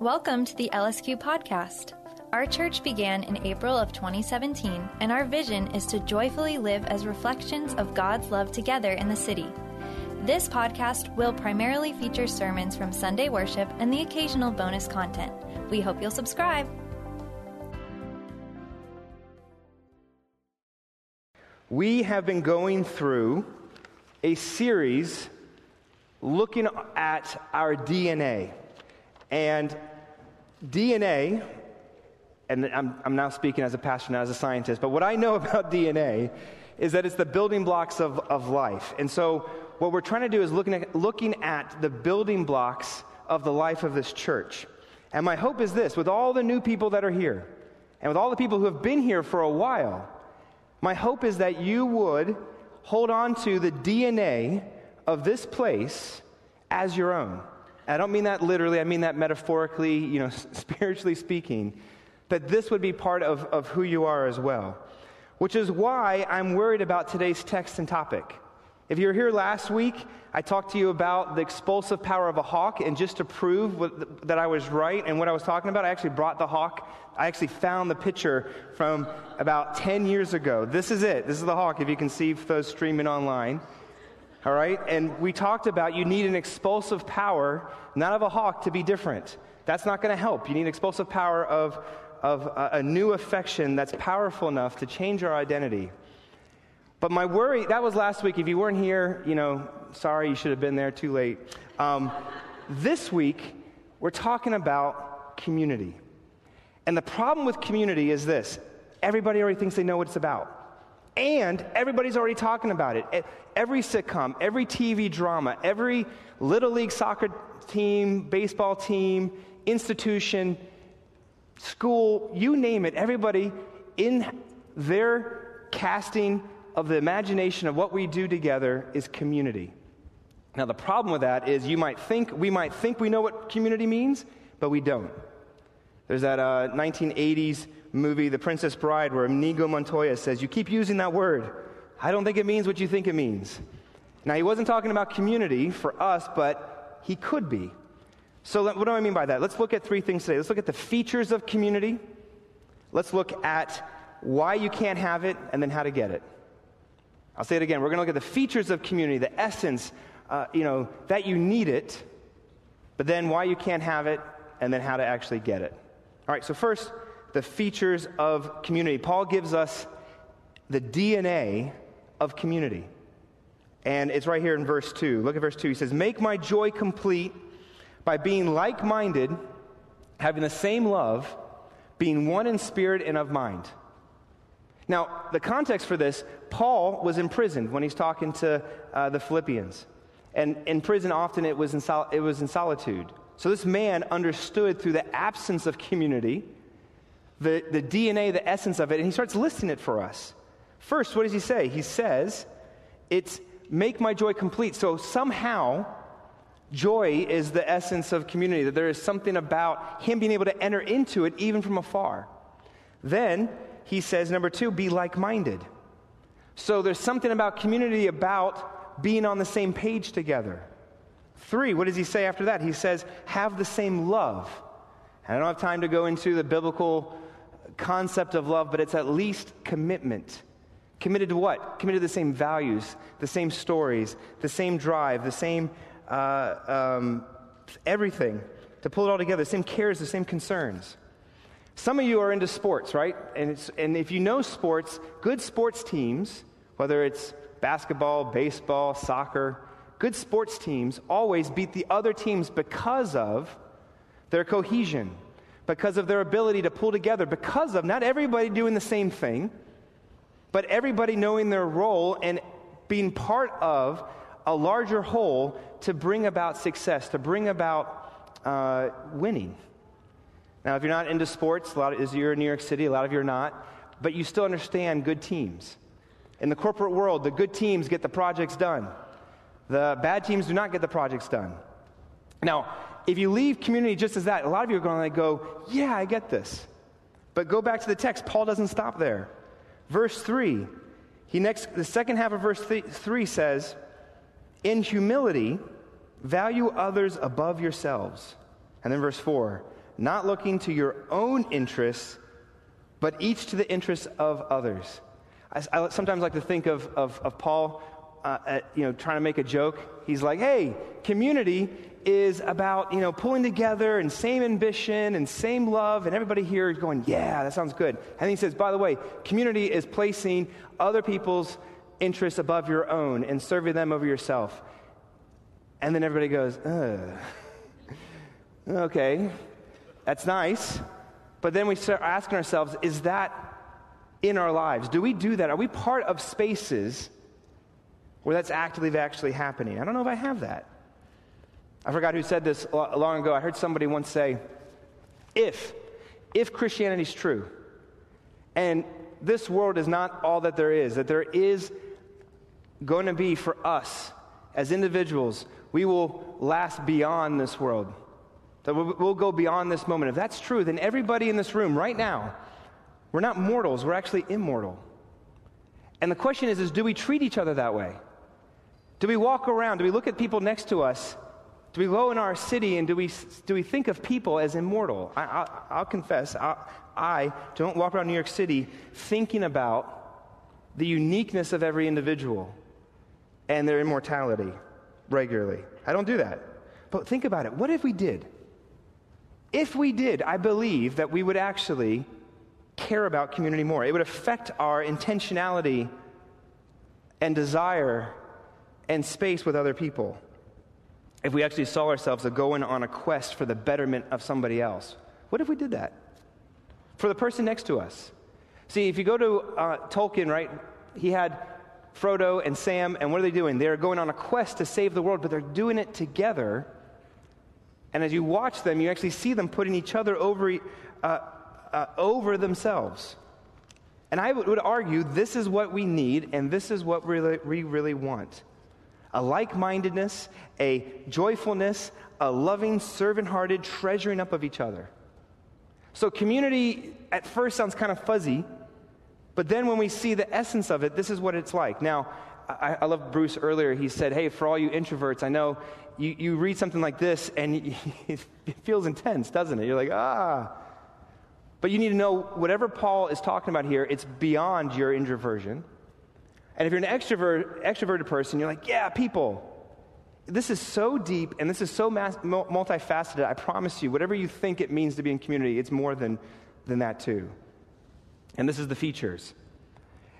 Welcome to the LSQ podcast. Our church began in April of 2017, and our vision is to joyfully live as reflections of God's love together in the city. This podcast will primarily feature sermons from Sunday worship and the occasional bonus content. We hope you'll subscribe. We have been going through a series looking at our DNA. And DNA, and I'm, I'm now speaking as a pastor, not as a scientist, but what I know about DNA is that it's the building blocks of, of life. And so, what we're trying to do is looking at, looking at the building blocks of the life of this church. And my hope is this with all the new people that are here, and with all the people who have been here for a while, my hope is that you would hold on to the DNA of this place as your own. I don't mean that literally, I mean that metaphorically, you know, spiritually speaking, that this would be part of, of who you are as well. Which is why I'm worried about today's text and topic. If you were here last week, I talked to you about the expulsive power of a hawk, and just to prove what, that I was right and what I was talking about, I actually brought the hawk. I actually found the picture from about 10 years ago. This is it. This is the hawk, if you can see those streaming online. All right? And we talked about you need an expulsive power, not of a hawk, to be different. That's not going to help. You need expulsive power of, of a, a new affection that's powerful enough to change our identity. But my worry, that was last week. If you weren't here, you know, sorry, you should have been there too late. Um, this week, we're talking about community. And the problem with community is this everybody already thinks they know what it's about. And everybody's already talking about it. Every sitcom, every TV drama, every Little League soccer team, baseball team, institution, school, you name it, everybody in their casting of the imagination of what we do together is community. Now, the problem with that is you might think, we might think we know what community means, but we don't. There's that uh, 1980s movie, The Princess Bride, where Inigo Montoya says, You keep using that word. I don't think it means what you think it means. Now, he wasn't talking about community for us, but he could be. So, what do I mean by that? Let's look at three things today. Let's look at the features of community. Let's look at why you can't have it, and then how to get it. I'll say it again. We're going to look at the features of community, the essence, uh, you know, that you need it, but then why you can't have it, and then how to actually get it. All right, so first, the features of community. Paul gives us the DNA of community. And it's right here in verse 2. Look at verse 2. He says, Make my joy complete by being like minded, having the same love, being one in spirit and of mind. Now, the context for this, Paul was imprisoned when he's talking to uh, the Philippians. And in prison, often it was in, sol- it was in solitude. So this man understood through the absence of community the, the DNA, the essence of it, and he starts listing it for us. First, what does he say? He says, It's make my joy complete. So somehow, joy is the essence of community, that there is something about him being able to enter into it even from afar. Then he says, number two, be like minded. So there's something about community about being on the same page together. Three, what does he say after that? He says, have the same love. And I don't have time to go into the biblical concept of love, but it's at least commitment. Committed to what? Committed to the same values, the same stories, the same drive, the same uh, um, everything. To pull it all together, the same cares, the same concerns. Some of you are into sports, right? And, and if you know sports, good sports teams, whether it's basketball, baseball, soccer, good sports teams always beat the other teams because of their cohesion because of their ability to pull together, because of not everybody doing the same thing, but everybody knowing their role and being part of a larger whole to bring about success, to bring about uh, winning. Now, if you're not into sports, a lot of, you're in New York City, a lot of you are not, but you still understand good teams. In the corporate world, the good teams get the projects done. The bad teams do not get the projects done. Now, if you leave community just as that, a lot of you are going to go, yeah, I get this. But go back to the text. Paul doesn't stop there. Verse 3, he next, the second half of verse th- 3 says, In humility, value others above yourselves. And then verse 4, not looking to your own interests, but each to the interests of others. I, I sometimes like to think of, of, of Paul, uh, at, you know, trying to make a joke. He's like, hey, community is about, you know, pulling together and same ambition and same love, and everybody here is going, yeah, that sounds good. And he says, by the way, community is placing other people's interests above your own and serving them over yourself. And then everybody goes, okay, that's nice. But then we start asking ourselves, is that in our lives? Do we do that? Are we part of spaces where that's actively actually happening? I don't know if I have that. I forgot who said this long ago. I heard somebody once say, if, if Christianity is true, and this world is not all that there is, that there is going to be for us as individuals, we will last beyond this world. That we'll go beyond this moment. If that's true, then everybody in this room right now, we're not mortals, we're actually immortal. And the question is, is do we treat each other that way? Do we walk around? Do we look at people next to us? Do we go in our city and do we, do we think of people as immortal? I, will confess, I, I don't walk around New York City thinking about the uniqueness of every individual and their immortality regularly. I don't do that. But think about it. What if we did? If we did, I believe that we would actually care about community more. It would affect our intentionality and desire and space with other people. If we actually saw ourselves as going on a quest for the betterment of somebody else. What if we did that? For the person next to us. See, if you go to uh, Tolkien, right, he had Frodo and Sam, and what are they doing? They're going on a quest to save the world, but they're doing it together. And as you watch them, you actually see them putting each other over, uh, uh, over themselves. And I would argue this is what we need, and this is what really, we really want a like mindedness, a joyfulness, a loving, servant hearted treasuring up of each other. So, community at first sounds kind of fuzzy, but then when we see the essence of it, this is what it's like. Now, I, I love Bruce earlier. He said, Hey, for all you introverts, I know you, you read something like this and it feels intense, doesn't it? You're like, ah. But you need to know whatever Paul is talking about here, it's beyond your introversion. And if you're an extrovert, extroverted person, you're like, yeah, people. This is so deep and this is so mass, multifaceted. I promise you, whatever you think it means to be in community, it's more than, than that, too. And this is the features.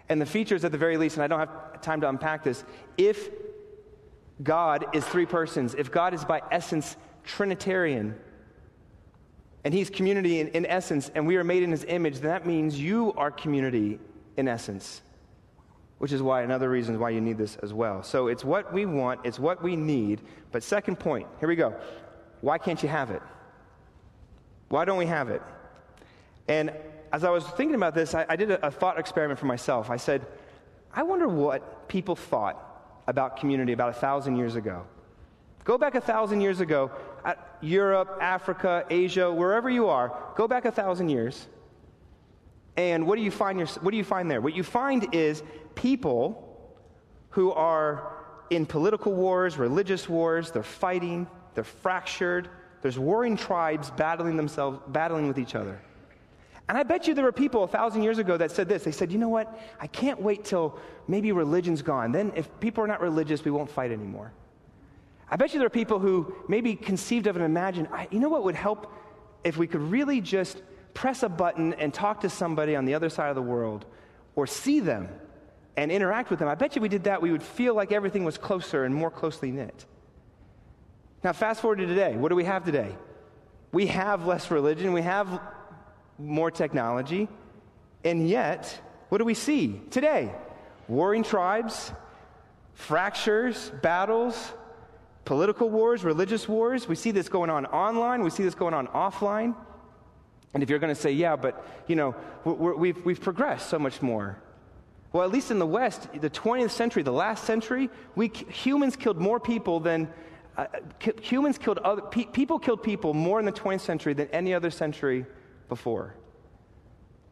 And the features, at the very least, and I don't have time to unpack this, if God is three persons, if God is by essence Trinitarian, and He's community in, in essence, and we are made in His image, then that means you are community in essence. Which is why another reason why you need this as well. So it's what we want, it's what we need. But second point, here we go. Why can't you have it? Why don't we have it? And as I was thinking about this, I, I did a, a thought experiment for myself. I said, I wonder what people thought about community about a thousand years ago. Go back a thousand years ago, Europe, Africa, Asia, wherever you are, go back a thousand years. And what do you find, your, what do you find there? What you find is people who are in political wars, religious wars, they're fighting, they're fractured, there's warring tribes battling themselves, battling with each other. And I bet you there were people a thousand years ago that said this. They said, you know what? I can't wait till maybe religion's gone. Then, if people are not religious, we won't fight anymore. I bet you there are people who maybe conceived of and imagined, you know what would help if we could really just press a button and talk to somebody on the other side of the world or see them and interact with them. I bet you we did that, we would feel like everything was closer and more closely knit. Now, fast forward to today. What do we have today? We have less religion, we have more technology, and yet, what do we see today? Warring tribes, fractures, battles, political wars, religious wars. We see this going on online, we see this going on offline. And if you're going to say, yeah, but, you know, we have we've progressed so much more. Well, at least in the West, the 20th century, the last century, we, humans killed more people than, uh, humans killed other, pe- people killed people more in the 20th century than any other century before.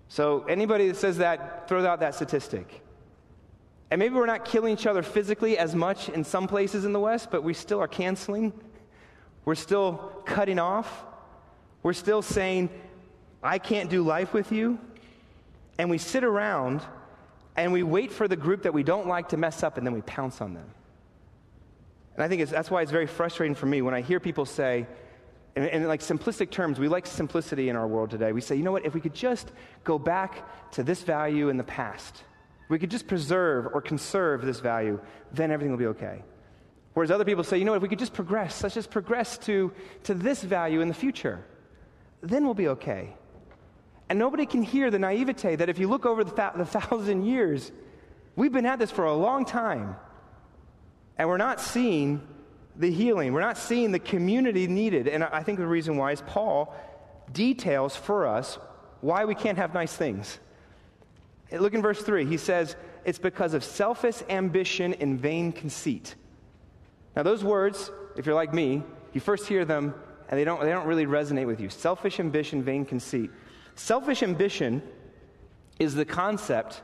So anybody that says that, throw out that statistic. And maybe we're not killing each other physically as much in some places in the West, but we still are canceling. We're still cutting off. We're still saying, I can't do life with you. And we sit around and we wait for the group that we don't like to mess up and then we pounce on them. And I think that's why it's very frustrating for me when I hear people say, in, like simplistic terms, we like simplicity in our world today. We say, you know what, if we could just go back to this value in the past, we could just preserve or conserve this value, then everything will be okay. Whereas other people say, you know what, if we could just progress, let's just progress to, to this value in the future, then we'll be okay. And nobody can hear the naivete that if you look over the, th- the thousand years, we've been at this for a long time, and we're not seeing the healing. We're not seeing the community needed. And I think the reason why is Paul details for us why we can't have nice things. Look in verse 3. He says, It's because of selfish ambition and vain conceit. Now, those words, if you're like me, you first hear them and they don't, they don't really resonate with you. Selfish ambition, vain conceit. Selfish ambition is the concept,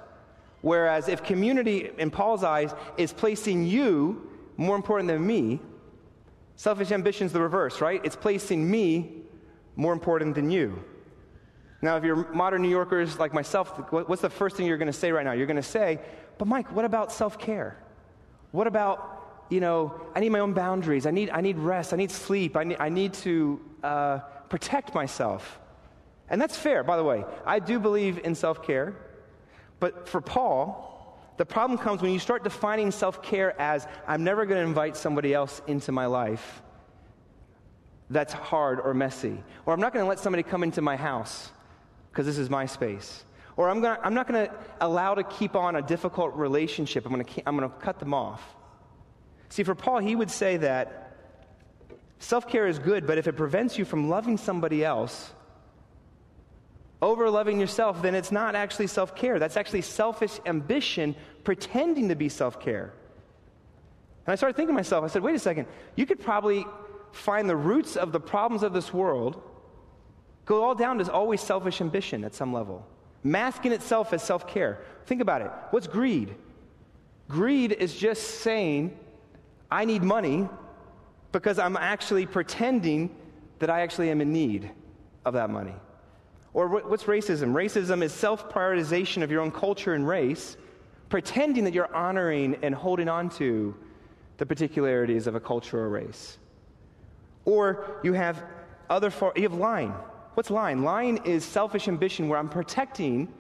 whereas if community, in Paul's eyes, is placing you more important than me, selfish ambition is the reverse, right? It's placing me more important than you. Now, if you're modern New Yorkers like myself, what's the first thing you're going to say right now? You're going to say, but Mike, what about self care? What about, you know, I need my own boundaries. I need, I need rest. I need sleep. I need, I need to uh, protect myself. And that's fair, by the way. I do believe in self care. But for Paul, the problem comes when you start defining self care as I'm never going to invite somebody else into my life that's hard or messy. Or I'm not going to let somebody come into my house because this is my space. Or I'm, gonna, I'm not going to allow to keep on a difficult relationship. I'm going to I'm going to cut them off. See, for Paul, he would say that self care is good, but if it prevents you from loving somebody else, over loving yourself, then it's not actually self care. That's actually selfish ambition pretending to be self care. And I started thinking to myself, I said, wait a second, you could probably find the roots of the problems of this world go all down to always selfish ambition at some level, masking itself as self care. Think about it. What's greed? Greed is just saying, I need money because I'm actually pretending that I actually am in need of that money. Or what's racism? Racism is self prioritization of your own culture and race, pretending that you're honoring and holding on to the particularities of a culture or race. Or you have other, for, you have lying. What's lying? Lying is selfish ambition where I'm protecting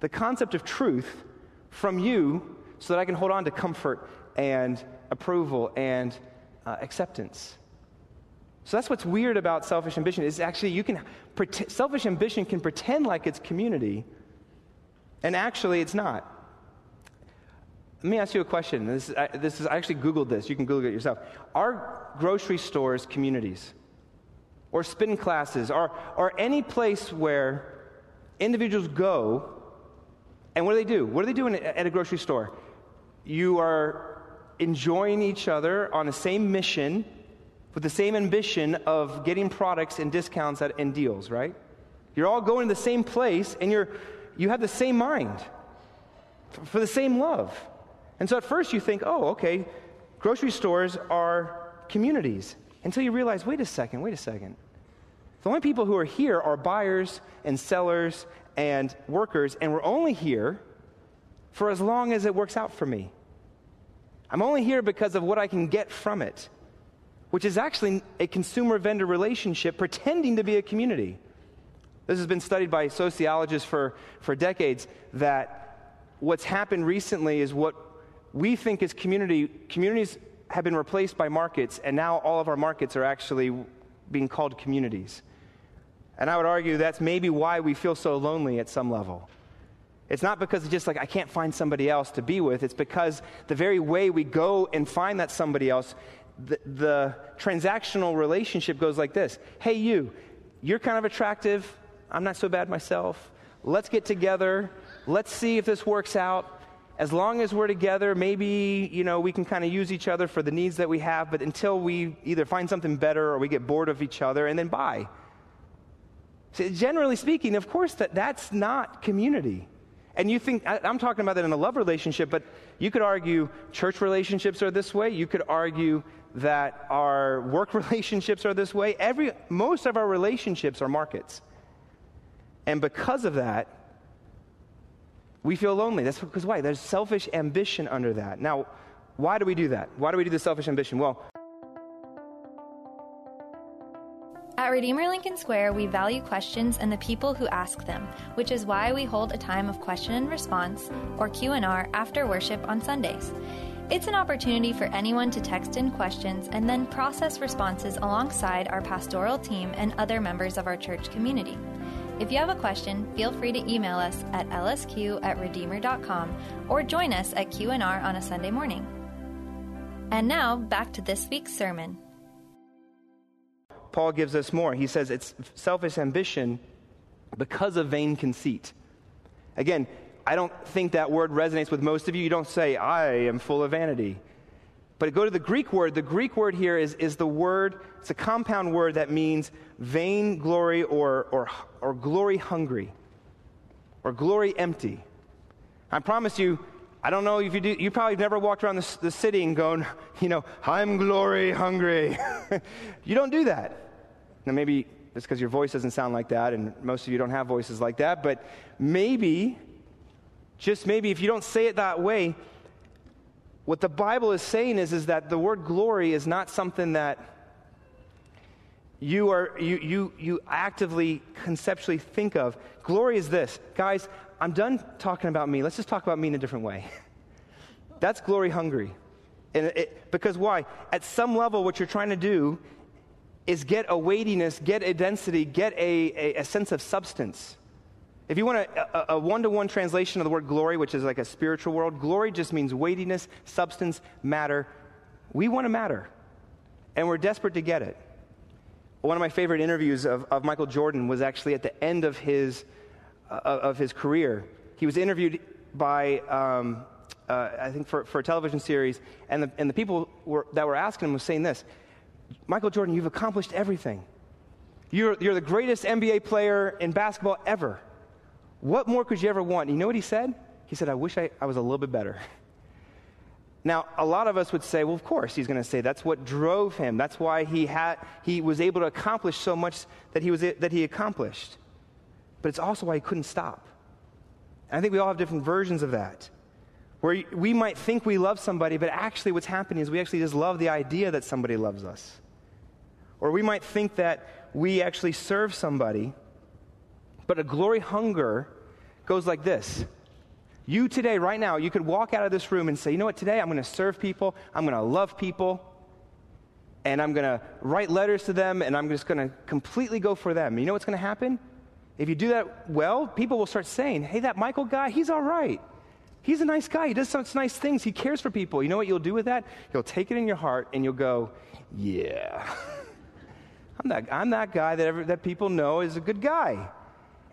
the concept of truth from you so that I can hold on to comfort and approval and uh, acceptance. So that's what's weird about selfish ambition is actually you can selfish ambition can pretend like it's community, and actually it's not. Let me ask you a question. This, I, this is I actually googled this. You can Google it yourself. Are grocery stores communities, or spin classes, or or any place where individuals go, and what do they do? What do they do at a grocery store? You are enjoying each other on the same mission with the same ambition of getting products and discounts at, and deals, right? You're all going to the same place and you're, you have the same mind for, for the same love. And so at first you think, oh, okay, grocery stores are communities. Until you realize, wait a second, wait a second. The only people who are here are buyers and sellers and workers, and we're only here for as long as it works out for me. I'm only here because of what I can get from it which is actually a consumer vendor relationship pretending to be a community. This has been studied by sociologists for, for decades that what's happened recently is what we think is community. Communities have been replaced by markets, and now all of our markets are actually being called communities. And I would argue that's maybe why we feel so lonely at some level. It's not because it's just like I can't find somebody else to be with. It's because the very way we go and find that somebody else the, the transactional relationship goes like this Hey, you, you're kind of attractive. I'm not so bad myself. Let's get together. Let's see if this works out. As long as we're together, maybe, you know, we can kind of use each other for the needs that we have, but until we either find something better or we get bored of each other and then bye. So generally speaking, of course, that, that's not community. And you think, I, am talking about that in a love relationship, but you could argue church relationships are this way. You could argue that our work relationships are this way. Every, most of our relationships are markets. And because of that, we feel lonely. That's because why? There's selfish ambition under that. Now, why do we do that? Why do we do the selfish ambition? Well, At Redeemer Lincoln Square, we value questions and the people who ask them, which is why we hold a time of question and response or Q&R after worship on Sundays. It's an opportunity for anyone to text in questions and then process responses alongside our pastoral team and other members of our church community. If you have a question, feel free to email us at lsq at redeemer.com or join us at Q&R on a Sunday morning. And now, back to this week's sermon. Paul gives us more. He says it's selfish ambition because of vain conceit. Again, I don't think that word resonates with most of you. You don't say, I am full of vanity. But go to the Greek word. The Greek word here is, is the word, it's a compound word that means vain glory or, or, or glory hungry or glory empty. I promise you, I don't know if you do, you probably never walked around the, the city and going, you know, I'm glory hungry. you don't do that. Now, maybe it's because your voice doesn't sound like that, and most of you don't have voices like that, but maybe, just maybe, if you don't say it that way, what the Bible is saying is, is that the word glory is not something that you, are, you, you, you actively, conceptually think of. Glory is this. Guys, I'm done talking about me. Let's just talk about me in a different way. That's glory hungry. And it, because why? At some level, what you're trying to do is get a weightiness, get a density, get a, a, a sense of substance. If you want a one to one translation of the word glory, which is like a spiritual world, glory just means weightiness, substance, matter. We want to matter, and we're desperate to get it. One of my favorite interviews of, of Michael Jordan was actually at the end of his, uh, of his career. He was interviewed by, um, uh, I think, for, for a television series, and the, and the people were, that were asking him was saying this Michael Jordan, you've accomplished everything. You're, you're the greatest NBA player in basketball ever. What more could you ever want? You know what he said? He said, I wish I, I was a little bit better. Now, a lot of us would say, well, of course, he's going to say that's what drove him. That's why he, had, he was able to accomplish so much that he, was, that he accomplished. But it's also why he couldn't stop. And I think we all have different versions of that. Where we might think we love somebody, but actually what's happening is we actually just love the idea that somebody loves us. Or we might think that we actually serve somebody, but a glory hunger goes like this. You today, right now, you could walk out of this room and say, you know what, today I'm going to serve people, I'm going to love people, and I'm going to write letters to them, and I'm just going to completely go for them. You know what's going to happen? If you do that well, people will start saying, hey, that Michael guy, he's all right. He's a nice guy. He does such nice things. He cares for people. You know what you'll do with that? You'll take it in your heart and you'll go, yeah. I'm that, I'm that guy that, that people know is a good guy.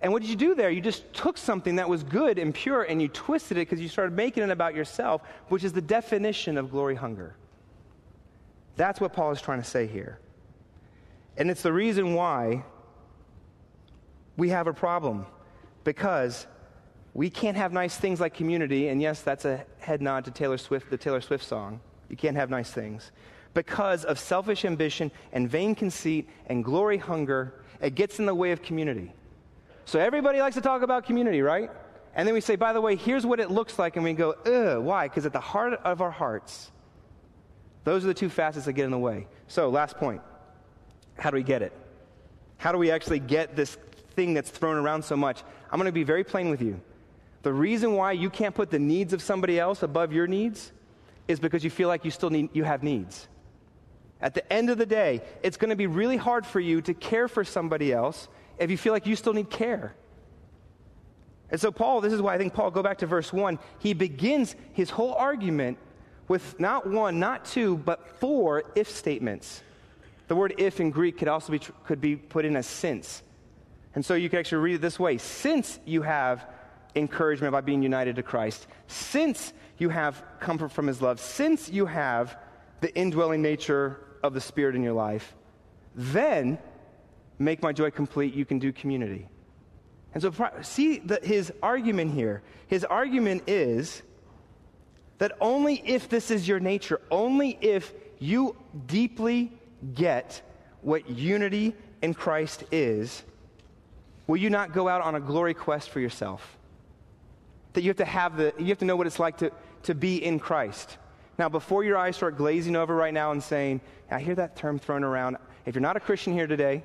And what did you do there? You just took something that was good and pure and you twisted it because you started making it about yourself, which is the definition of glory hunger. That's what Paul is trying to say here. And it's the reason why we have a problem because we can't have nice things like community. And yes, that's a head nod to Taylor Swift, the Taylor Swift song. You can't have nice things because of selfish ambition and vain conceit and glory hunger. It gets in the way of community. So everybody likes to talk about community, right? And then we say, by the way, here's what it looks like. And we go, ugh, why? Because at the heart of our hearts, those are the two facets that get in the way. So, last point how do we get it? How do we actually get this thing that's thrown around so much? I'm going to be very plain with you. The reason why you can't put the needs of somebody else above your needs is because you feel like you still need, you have needs. At the end of the day, it's going to be really hard for you to care for somebody else if you feel like you still need care. And so, Paul, this is why I think Paul, go back to verse 1, he begins his whole argument with not one, not two, but four if statements. The word if in Greek could also be, could be put in as since. And so you can actually read it this way Since you have encouragement by being united to Christ, since you have comfort from his love, since you have the indwelling nature of the Spirit in your life, then make my joy complete, you can do community. And so, see the, his argument here. His argument is that only if this is your nature, only if you deeply get what unity in Christ is, will you not go out on a glory quest for yourself? That you have to have the, you have to know what it's like to, to be in Christ. Now, before your eyes start glazing over right now and saying, I hear that term thrown around. If you're not a Christian here today,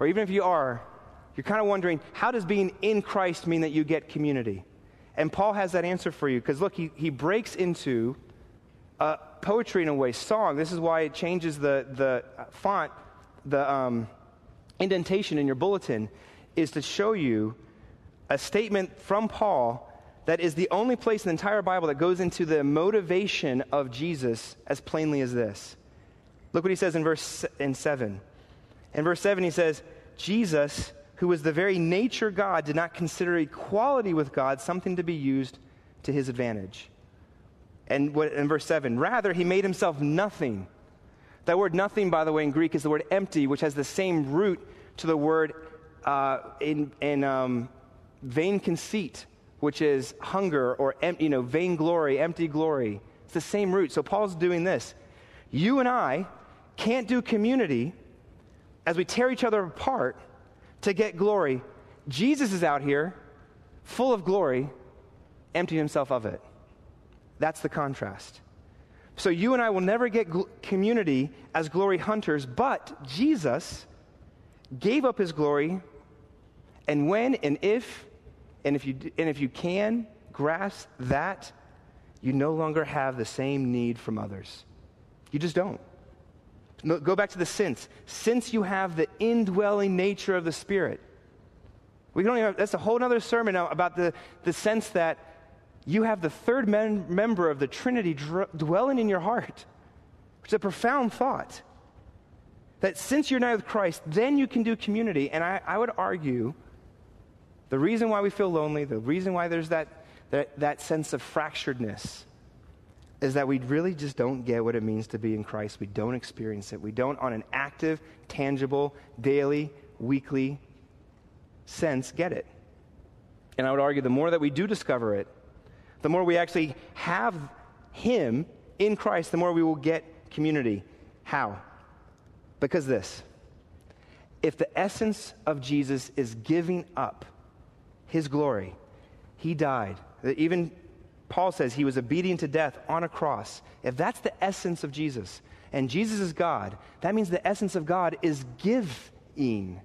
or even if you are, you're kind of wondering, how does being in Christ mean that you get community? And Paul has that answer for you because look, he, he breaks into uh, poetry in a way, song. This is why it changes the, the font, the um, indentation in your bulletin, is to show you a statement from Paul that is the only place in the entire Bible that goes into the motivation of Jesus as plainly as this. Look what he says in verse in 7. In verse 7, he says, Jesus who was the very nature God, did not consider equality with God something to be used to his advantage. And what, in verse 7, rather, he made himself nothing. That word nothing, by the way, in Greek is the word empty, which has the same root to the word uh, in, in um, vain conceit, which is hunger or you know, vainglory, empty glory. It's the same root. So Paul's doing this. You and I can't do community as we tear each other apart to get glory. Jesus is out here, full of glory, emptying himself of it. That's the contrast. So you and I will never get gl- community as glory hunters, but Jesus gave up his glory, and when and if, and if you, and if you can grasp that, you no longer have the same need from others. You just don't. Go back to the sense. Since you have the indwelling nature of the Spirit. We don't even, that's a whole other sermon about the, the sense that you have the third men, member of the Trinity dr- dwelling in your heart. It's a profound thought. That since you're united with Christ, then you can do community. And I, I would argue the reason why we feel lonely, the reason why there's that, that, that sense of fracturedness, is that we really just don't get what it means to be in Christ. We don't experience it. We don't, on an active, tangible, daily, weekly sense, get it. And I would argue the more that we do discover it, the more we actually have Him in Christ, the more we will get community. How? Because this if the essence of Jesus is giving up His glory, He died. Even Paul says he was obedient to death on a cross. If that's the essence of Jesus, and Jesus is God, that means the essence of God is giving.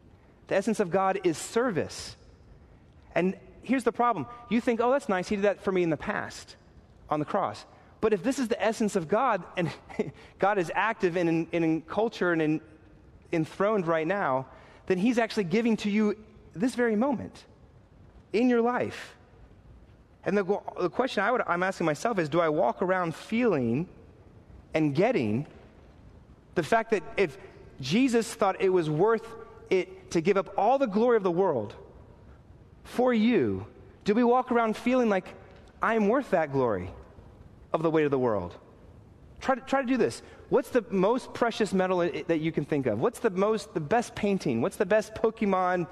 The essence of God is service. And here's the problem you think, oh, that's nice. He did that for me in the past on the cross. But if this is the essence of God, and God is active in, in, in culture and in, enthroned right now, then He's actually giving to you this very moment in your life. And the, the question I would, I'm asking myself is do I walk around feeling and getting the fact that if Jesus thought it was worth it to give up all the glory of the world for you, do we walk around feeling like I am worth that glory of the weight of the world? Try to, try to do this. What's the most precious metal that you can think of? What's the most, the best painting? What's the best Pokemon?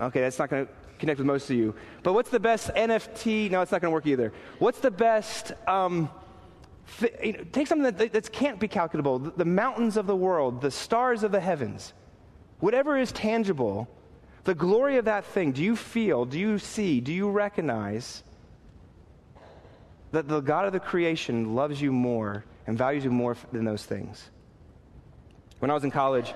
Okay, that's not going to connect with most of you. But what's the best NFT? No, it's not going to work either. What's the best? Um, th- you know, take something that, that can't be calculable the, the mountains of the world, the stars of the heavens, whatever is tangible, the glory of that thing. Do you feel, do you see, do you recognize that the God of the creation loves you more and values you more than those things? When I was in college,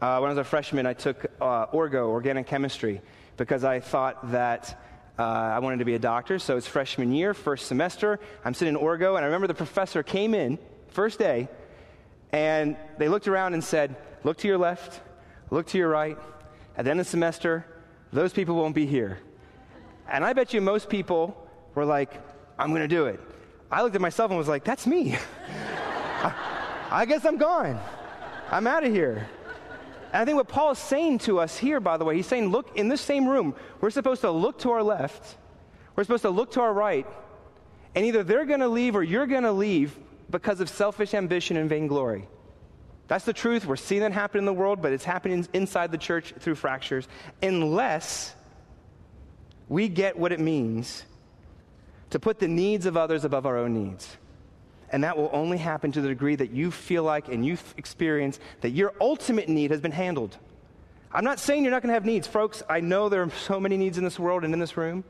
uh, when I was a freshman, I took uh, Orgo, organic chemistry because I thought that uh, I wanted to be a doctor. So it's freshman year, first semester. I'm sitting in Orgo, and I remember the professor came in, first day, and they looked around and said, Look to your left, look to your right. At the end of the semester, those people won't be here. And I bet you most people were like, I'm going to do it. I looked at myself and was like, That's me. I, I guess I'm gone. I'm out of here. And I think what Paul is saying to us here, by the way, he's saying, look, in this same room, we're supposed to look to our left, we're supposed to look to our right, and either they're going to leave or you're going to leave because of selfish ambition and vainglory. That's the truth. We're seeing that happen in the world, but it's happening inside the church through fractures, unless we get what it means to put the needs of others above our own needs. And that will only happen to the degree that you feel like and you experience that your ultimate need has been handled. I'm not saying you're not going to have needs, folks. I know there are so many needs in this world and in this room.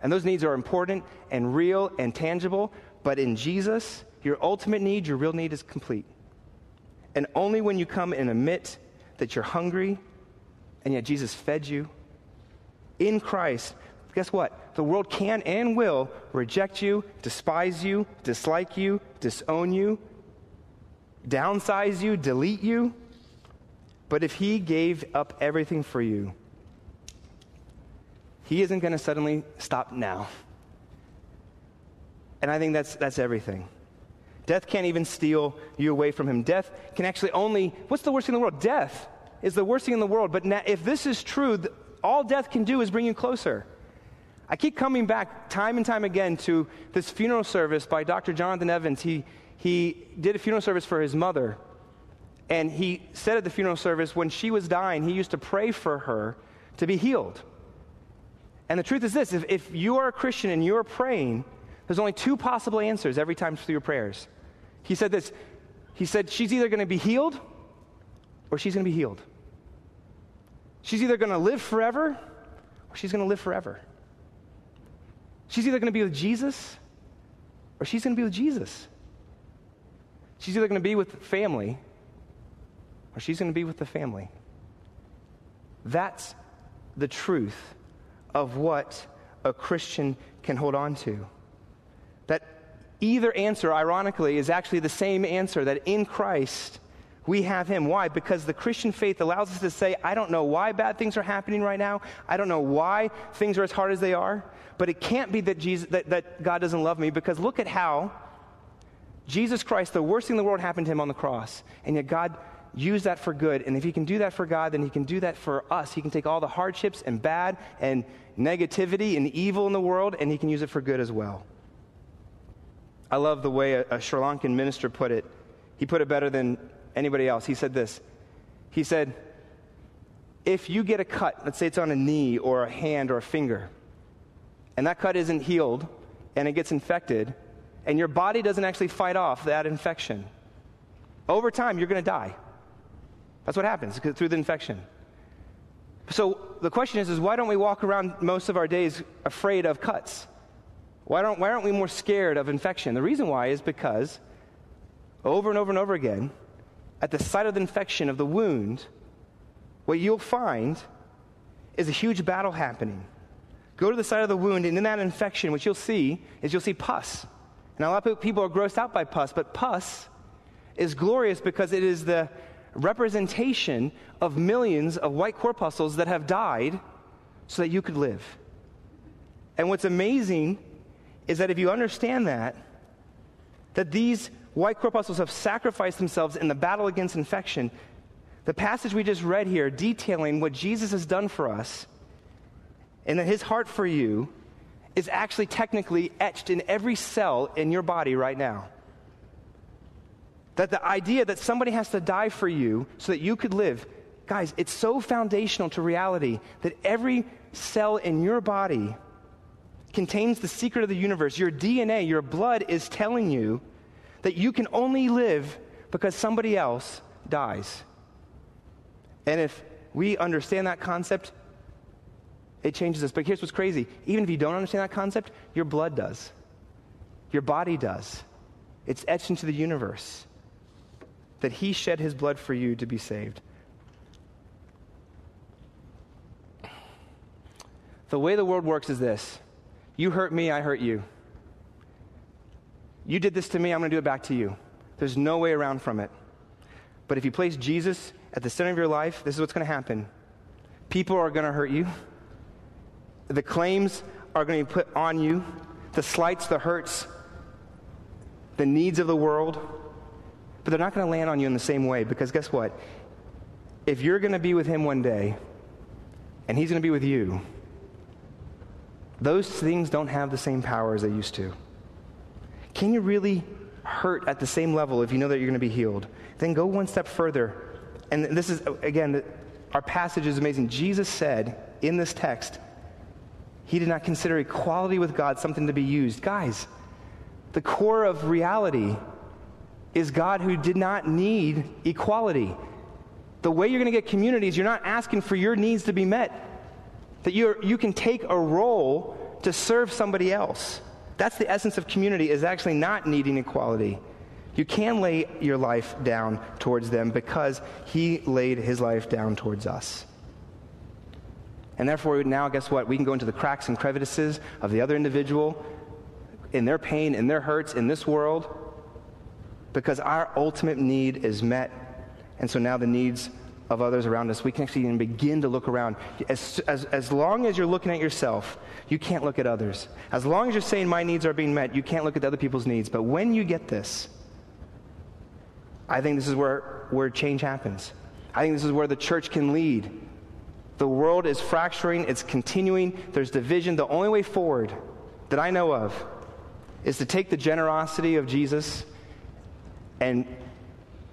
And those needs are important and real and tangible. But in Jesus, your ultimate need, your real need is complete. And only when you come and admit that you're hungry and yet Jesus fed you in Christ, guess what? The world can and will reject you, despise you, dislike you, disown you, downsize you, delete you. But if He gave up everything for you, He isn't going to suddenly stop now. And I think that's, that's everything. Death can't even steal you away from Him. Death can actually only, what's the worst thing in the world? Death is the worst thing in the world. But now, if this is true, all death can do is bring you closer. I keep coming back time and time again to this funeral service by Dr. Jonathan Evans. He, he did a funeral service for his mother. And he said at the funeral service, when she was dying, he used to pray for her to be healed. And the truth is this if, if you are a Christian and you're praying, there's only two possible answers every time through your prayers. He said this He said, she's either going to be healed or she's going to be healed. She's either going to live forever or she's going to live forever. She's either going to be with Jesus or she's going to be with Jesus. She's either going to be with family or she's going to be with the family. That's the truth of what a Christian can hold on to. That either answer, ironically, is actually the same answer that in Christ we have him. Why? Because the Christian faith allows us to say, I don't know why bad things are happening right now. I don't know why things are as hard as they are. But it can't be that, Jesus, that, that God doesn't love me because look at how Jesus Christ, the worst thing in the world, happened to him on the cross. And yet God used that for good. And if he can do that for God, then he can do that for us. He can take all the hardships and bad and negativity and evil in the world and he can use it for good as well. I love the way a, a Sri Lankan minister put it. He put it better than anybody else. He said this. He said, if you get a cut, let's say it's on a knee or a hand or a finger, and that cut isn't healed and it gets infected, and your body doesn't actually fight off that infection, over time you're going to die. That's what happens through the infection. So the question is, is why don't we walk around most of our days afraid of cuts? Why, don't, why aren't we more scared of infection? The reason why is because over and over and over again, at the site of the infection of the wound, what you'll find is a huge battle happening. Go to the site of the wound, and in that infection, what you'll see is you'll see pus. And a lot of people are grossed out by pus, but pus is glorious because it is the representation of millions of white corpuscles that have died so that you could live. And what's amazing is that if you understand that, that these white corpuscles have sacrificed themselves in the battle against infection, the passage we just read here detailing what Jesus has done for us and that his heart for you is actually technically etched in every cell in your body right now. That the idea that somebody has to die for you so that you could live, guys, it's so foundational to reality that every cell in your body contains the secret of the universe. Your DNA, your blood is telling you that you can only live because somebody else dies. And if we understand that concept, it changes us. But here's what's crazy even if you don't understand that concept, your blood does, your body does. It's etched into the universe that He shed His blood for you to be saved. The way the world works is this you hurt me, I hurt you. You did this to me, I'm going to do it back to you. There's no way around from it. But if you place Jesus at the center of your life, this is what's going to happen. People are going to hurt you. The claims are going to be put on you. The slights, the hurts, the needs of the world. But they're not going to land on you in the same way because guess what? If you're going to be with Him one day and He's going to be with you, those things don't have the same power as they used to. Can you really hurt at the same level if you know that you're going to be healed? Then go one step further. And this is, again, our passage is amazing. Jesus said in this text, He did not consider equality with God something to be used. Guys, The core of reality is God who did not need equality. The way you're going to get community is you're not asking for your needs to be met, that you you can take a role to serve somebody else. That's the essence of community, is actually not needing equality. You can lay your life down towards them because he laid his life down towards us. And therefore, now, guess what? We can go into the cracks and crevices of the other individual in their pain, in their hurts, in this world, because our ultimate need is met. And so now the needs of others around us, we can actually even begin to look around. As, as, as long as you're looking at yourself, you can't look at others. As long as you're saying my needs are being met, you can't look at other people's needs. But when you get this, I think this is where, where change happens. I think this is where the church can lead. The world is fracturing, it's continuing, there's division. The only way forward that I know of is to take the generosity of Jesus and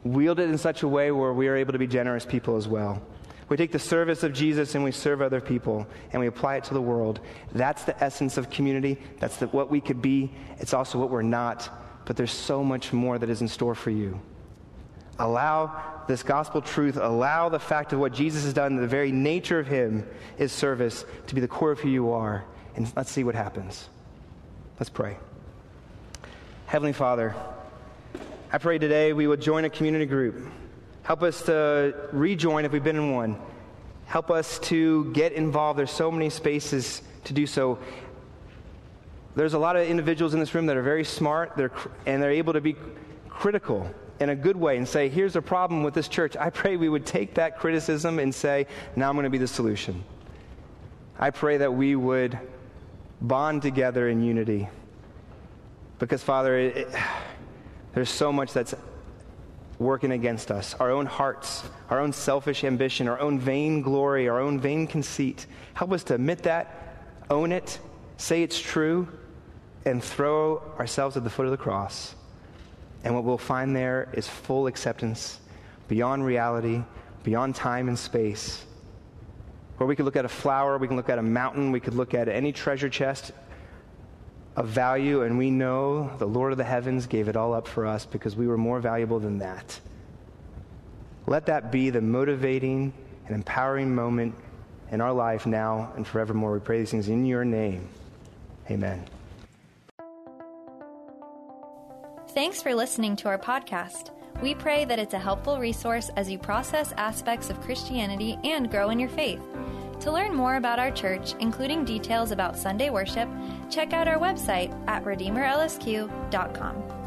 wield it in such a way where we are able to be generous people as well. We take the service of Jesus and we serve other people and we apply it to the world. That's the essence of community. That's the, what we could be. It's also what we're not. But there's so much more that is in store for you. Allow this gospel truth, allow the fact of what Jesus has done, the very nature of Him is service, to be the core of who you are. And let's see what happens. Let's pray. Heavenly Father, I pray today we would join a community group. Help us to rejoin if we've been in one. Help us to get involved. There's so many spaces to do so. There's a lot of individuals in this room that are very smart they're, and they're able to be critical in a good way and say, here's a problem with this church. I pray we would take that criticism and say, now I'm going to be the solution. I pray that we would bond together in unity. Because, Father, it, it, there's so much that's working against us our own hearts, our own selfish ambition, our own vain glory, our own vain conceit. Help us to admit that, own it, say it's true, and throw ourselves at the foot of the cross. And what we'll find there is full acceptance beyond reality, beyond time and space. Where we could look at a flower, we can look at a mountain, we could look at any treasure chest of value, and we know the Lord of the heavens gave it all up for us because we were more valuable than that. Let that be the motivating and empowering moment in our life now and forevermore. We pray these things in your name. Amen. Thanks for listening to our podcast. We pray that it's a helpful resource as you process aspects of Christianity and grow in your faith. To learn more about our church, including details about Sunday worship, check out our website at redeemerlsq.com.